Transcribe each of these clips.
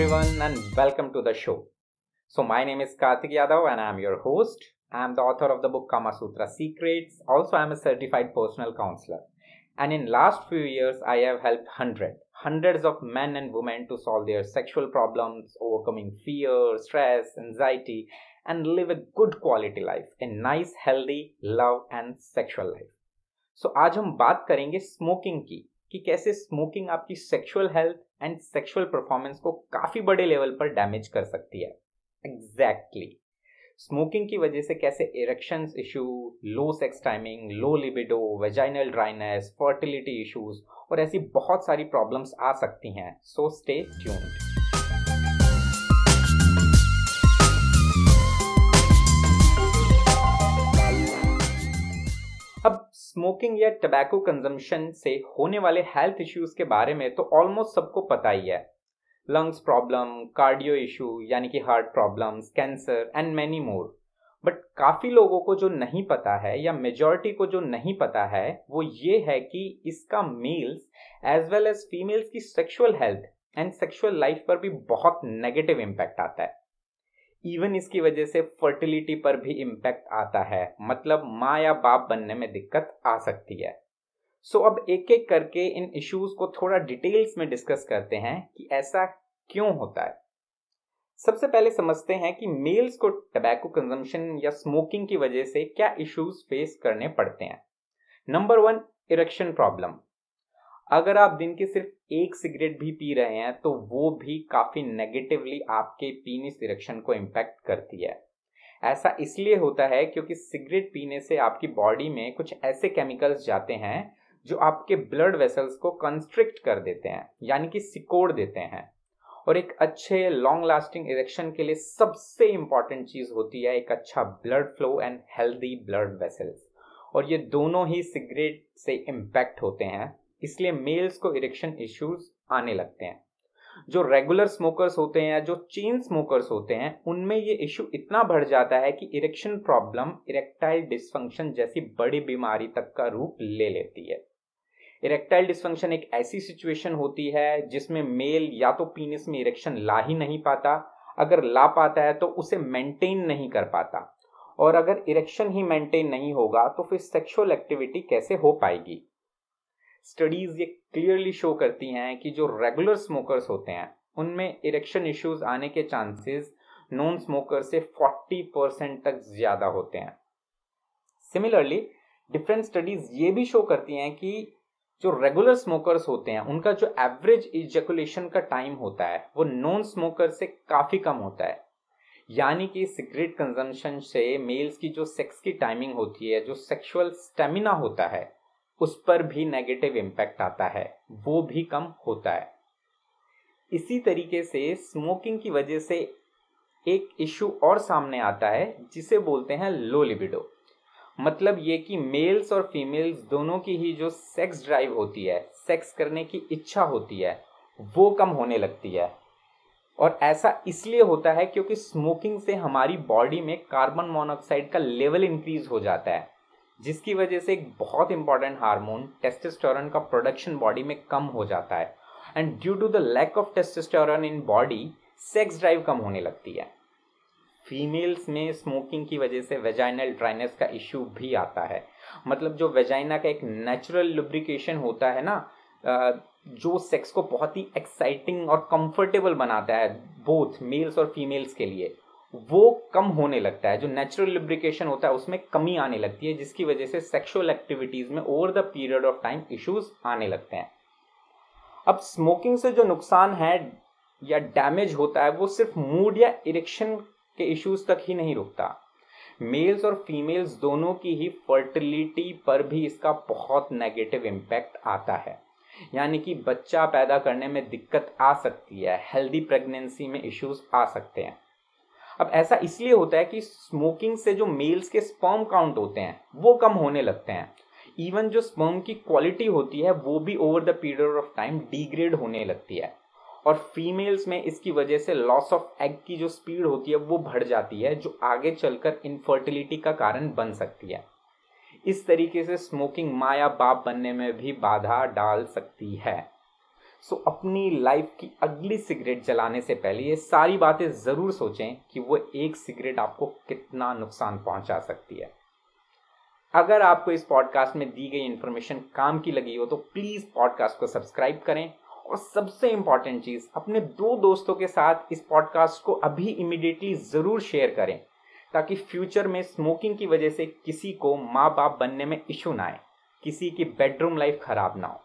everyone and welcome to the show. So my name is Karthik Yadav and I am your host. I am the author of the book Kama Sutra Secrets. Also I am a certified personal counselor. And in last few years I have helped hundred hundreds of men and women to solve their sexual problems, overcoming fear, stress, anxiety and live a good quality life, a nice healthy love and sexual life. So so, आज हम बात करेंगे smoking की कि कैसे smoking आपकी sexual health and sexual performance को काफ़ी बड़े लेवल पर डैमेज कर सकती है। Exactly exactly. स्मोकिंग की वजह से कैसे erection issue low sex timing low libido vaginal dryness fertility issues और ऐसी बहुत सारी प्रॉब्लम्स आ सकती हैं। सो स्टे ट्यून्ड स्मोकिंग या टबैको कंजम्पशन से होने वाले हेल्थ इश्यूज़ के बारे में तो ऑलमोस्ट सबको पता ही है। लंग्स प्रॉब्लम कार्डियो इशू यानी कि heart problems cancer and many more but काफ़ी लोगों को जो नहीं पता है या मेजॉरिटी को जो नहीं पता है, वो ये है कि इसका males as well as females की sexual health and sexual life पर भी बहुत नेगेटिव इम्पैक्ट आता है। इवन इसकी वजह से फर्टिलिटी पर भी इम्पैक्ट आता है। मतलब माँ या बाप बनने में दिक्कत आ सकती है। सो so, अब एक एक करके इन इश्यूज़ को थोड़ा डिटेल्स में डिस्कस करते हैं कि ऐसा क्यों होता है। सबसे पहले समझते हैं कि मेल्स को टबैको कंजम्पशन या स्मोकिंग की वजह से क्या इश्यूज़ फेस करने पड़ते हैं। नंबर वन इरेक्शन प्रॉब्लम अगर आप दिन के सिर्फ़ एक सिगरेट भी पी रहे हैं तो वो भी काफ़ी नेगेटिवली आपके पीनिस इरेक्शन को इम्पैक्ट करती है। ऐसा इसलिए होता है क्योंकि सिगरेट पीने से आपकी बॉडी में कुछ ऐसे केमिकल्स जाते हैं, जो आपके ब्लड वेसल्स को कंस्ट्रिक्ट कर देते हैं, यानी कि सिकोड़ देते हैं। और एक अच्छे लॉन्ग लास्टिंग इरेक्शन के लिए सबसे इंपॉर्टेंट चीज़ होती है एक अच्छा blood flow and healthy blood vessels और ये दोनों ही सिगरेट से इम्पैक्ट होते हैं। इसलिए मेल्स को इरेक्शन इश्यूज़ आने लगते हैं। जो रेगुलर स्मोकर्स होते हैं या जो चेन स्मोकर्स होते हैं, उनमें ये इश्यू इतना बढ़ जाता है कि इरेक्शन प्रॉब्लम इरेक्टाइल डिस्फंक्शन जैसी बड़ी बीमारी तक का रूप ले लेती है। इरेक्टाइल डिस्फंक्शन एक ऐसी सिचुएशन होती है जिसमें मेल या तो पीनिस में इरेक्शन ला ही नहीं पाता। अगर ला पाता है तो उसे मेंटेन नहीं कर पाता। और अगर इरेक्शन ही मेंटेन नहीं होगा तो फिर सेक्सुअल एक्टिविटी कैसे हो पाएगी? स्टडीज़ ये क्लियरली शो करती हैं कि जो रेगुलर स्मोकर्स होते हैं, उनमें इरेक्शन इश्यूज़ आने के चांसेस नॉन स्मोकर से 40 परसेंट तक ज़्यादा होते हैं। सिमिलरली डिफरेंट स्टडीज़ ये भी शो करती हैं कि जो रेगुलर स्मोकर्स होते हैं, उनका जो एवरेज इजेकुलेशन का टाइम होता है, वो नॉन स्मोकर से काफ़ी कम होता है। यानी कि सिगरेट कंजम्पशन से मेल्स की जो सेक्स की टाइमिंग होती है, जो सेक्सुअल स्टेमिना होता है उस पर भी नेगेटिव इम्पैक्ट आता है, वो भी कम होता है। इसी तरीके से स्मोकिंग की वजह से एक इशू और सामने आता है, जिसे बोलते हैं लो लिबिडो मतलब ये कि मेल्स और फीमेल्स दोनों की ही जो सेक्स ड्राइव होती है सेक्स करने की इच्छा होती है, वो कम होने लगती है। और ऐसा इसलिए होता है क्योंकि स्मोकिंग से हमारी बॉडी में कार्बन मोनोऑक्साइड का लेवल इंक्रीज हो जाता है। जिसकी वजह से एक बहुत इंपॉर्टेंट हार्मोन टेस्टोस्टेरोन का प्रोडक्शन बॉडी में कम हो जाता है। And due to the lack of testosterone in body sex drive कम होने लगती है। फीमेल्स में स्मोकिंग की वजह से वेजाइनल ड्राइनेस का इश्यू भी आता है। मतलब जो वेजाइना का एक नेचुरल लुब्रिकेशन होता है ना जो सेक्स को बहुत ही एक्साइटिंग और कंफर्टेबल बनाता है बोथ मेल्स और फीमेल्स के लिए। वो कम होने लगता है, जो नेचुरल लिब्रिकेशन होता है, उसमें कमी आने लगती है, जिसकी वजह से सेक्सुअल एक्टिविटीज़ में over the period of time issues आने लगते हैं। अब स्मोकिंग से जो नुकसान है या डैमेज होता है, वो सिर्फ़ मूड या इरेक्शन के इश्यूज़ तक ही नहीं रुकता। मेल्स और फीमेल्स दोनों की ही फर्टिलिटी पर भी इसका बहुत नेगेटिव इम्पैक्ट आता है। यानी कि बच्चा पैदा करने में दिक्कत आ सकती है हेल्दी प्रेगनेंसी में इश्यूज़ आ सकते हैं। अब ऐसा इसलिए होता है कि स्मोकिंग से जो मेल्स के स्पर्म काउंट होते हैं, वो कम होने लगते हैं। इवन जो स्पर्म की क्वालिटी होती है, वो भी over the period of time degrade होने लगती है। और फीमेल्स में इसकी वजह से लॉस ऑफ़ एग की जो स्पीड होती है, वो बढ़ जाती है, जो आगे चलकर इनफर्टिलिटी का कारण बन सकती है। इस तरीके से स्मोकिंग माँ या बाप बनने में भी बाधा डाल सकती है। सो so, अपनी लाइफ की अगली सिगरेट जलाने से पहले ये सारी बातें ज़रूर सोचें कि वो एक सिगरेट आपको कितना नुकसान पहुँचा सकती है। अगर आपको इस पॉडकास्ट में दी गई इन्फॉर्मेशन काम की लगी हो तो प्लीज़ पॉडकास्ट को सब्सक्राइब करें और सबसे इंपॉर्टेंट चीज़ अपने दो दोस्तों के साथ इस पॉडकास्ट को अभी इमिडिएटली ज़रूर शेयर करें ताकि फ्यूचर में स्मोकिंग की वजह से किसी को माँ बाप बनने में इशू ना आए किसी की बेडरूम लाइफ खराब ना हो।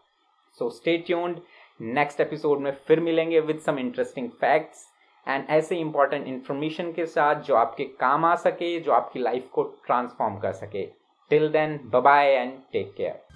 So stay tuned next episode में फिर मिलेंगे with some interesting facts and ऐसे इंपॉर्टेंट इन्फॉर्मेशन के साथ जो आपके काम आ सके, जो आपकी लाइफ को ट्रांसफॉर्म कर सके. Till then bye and take care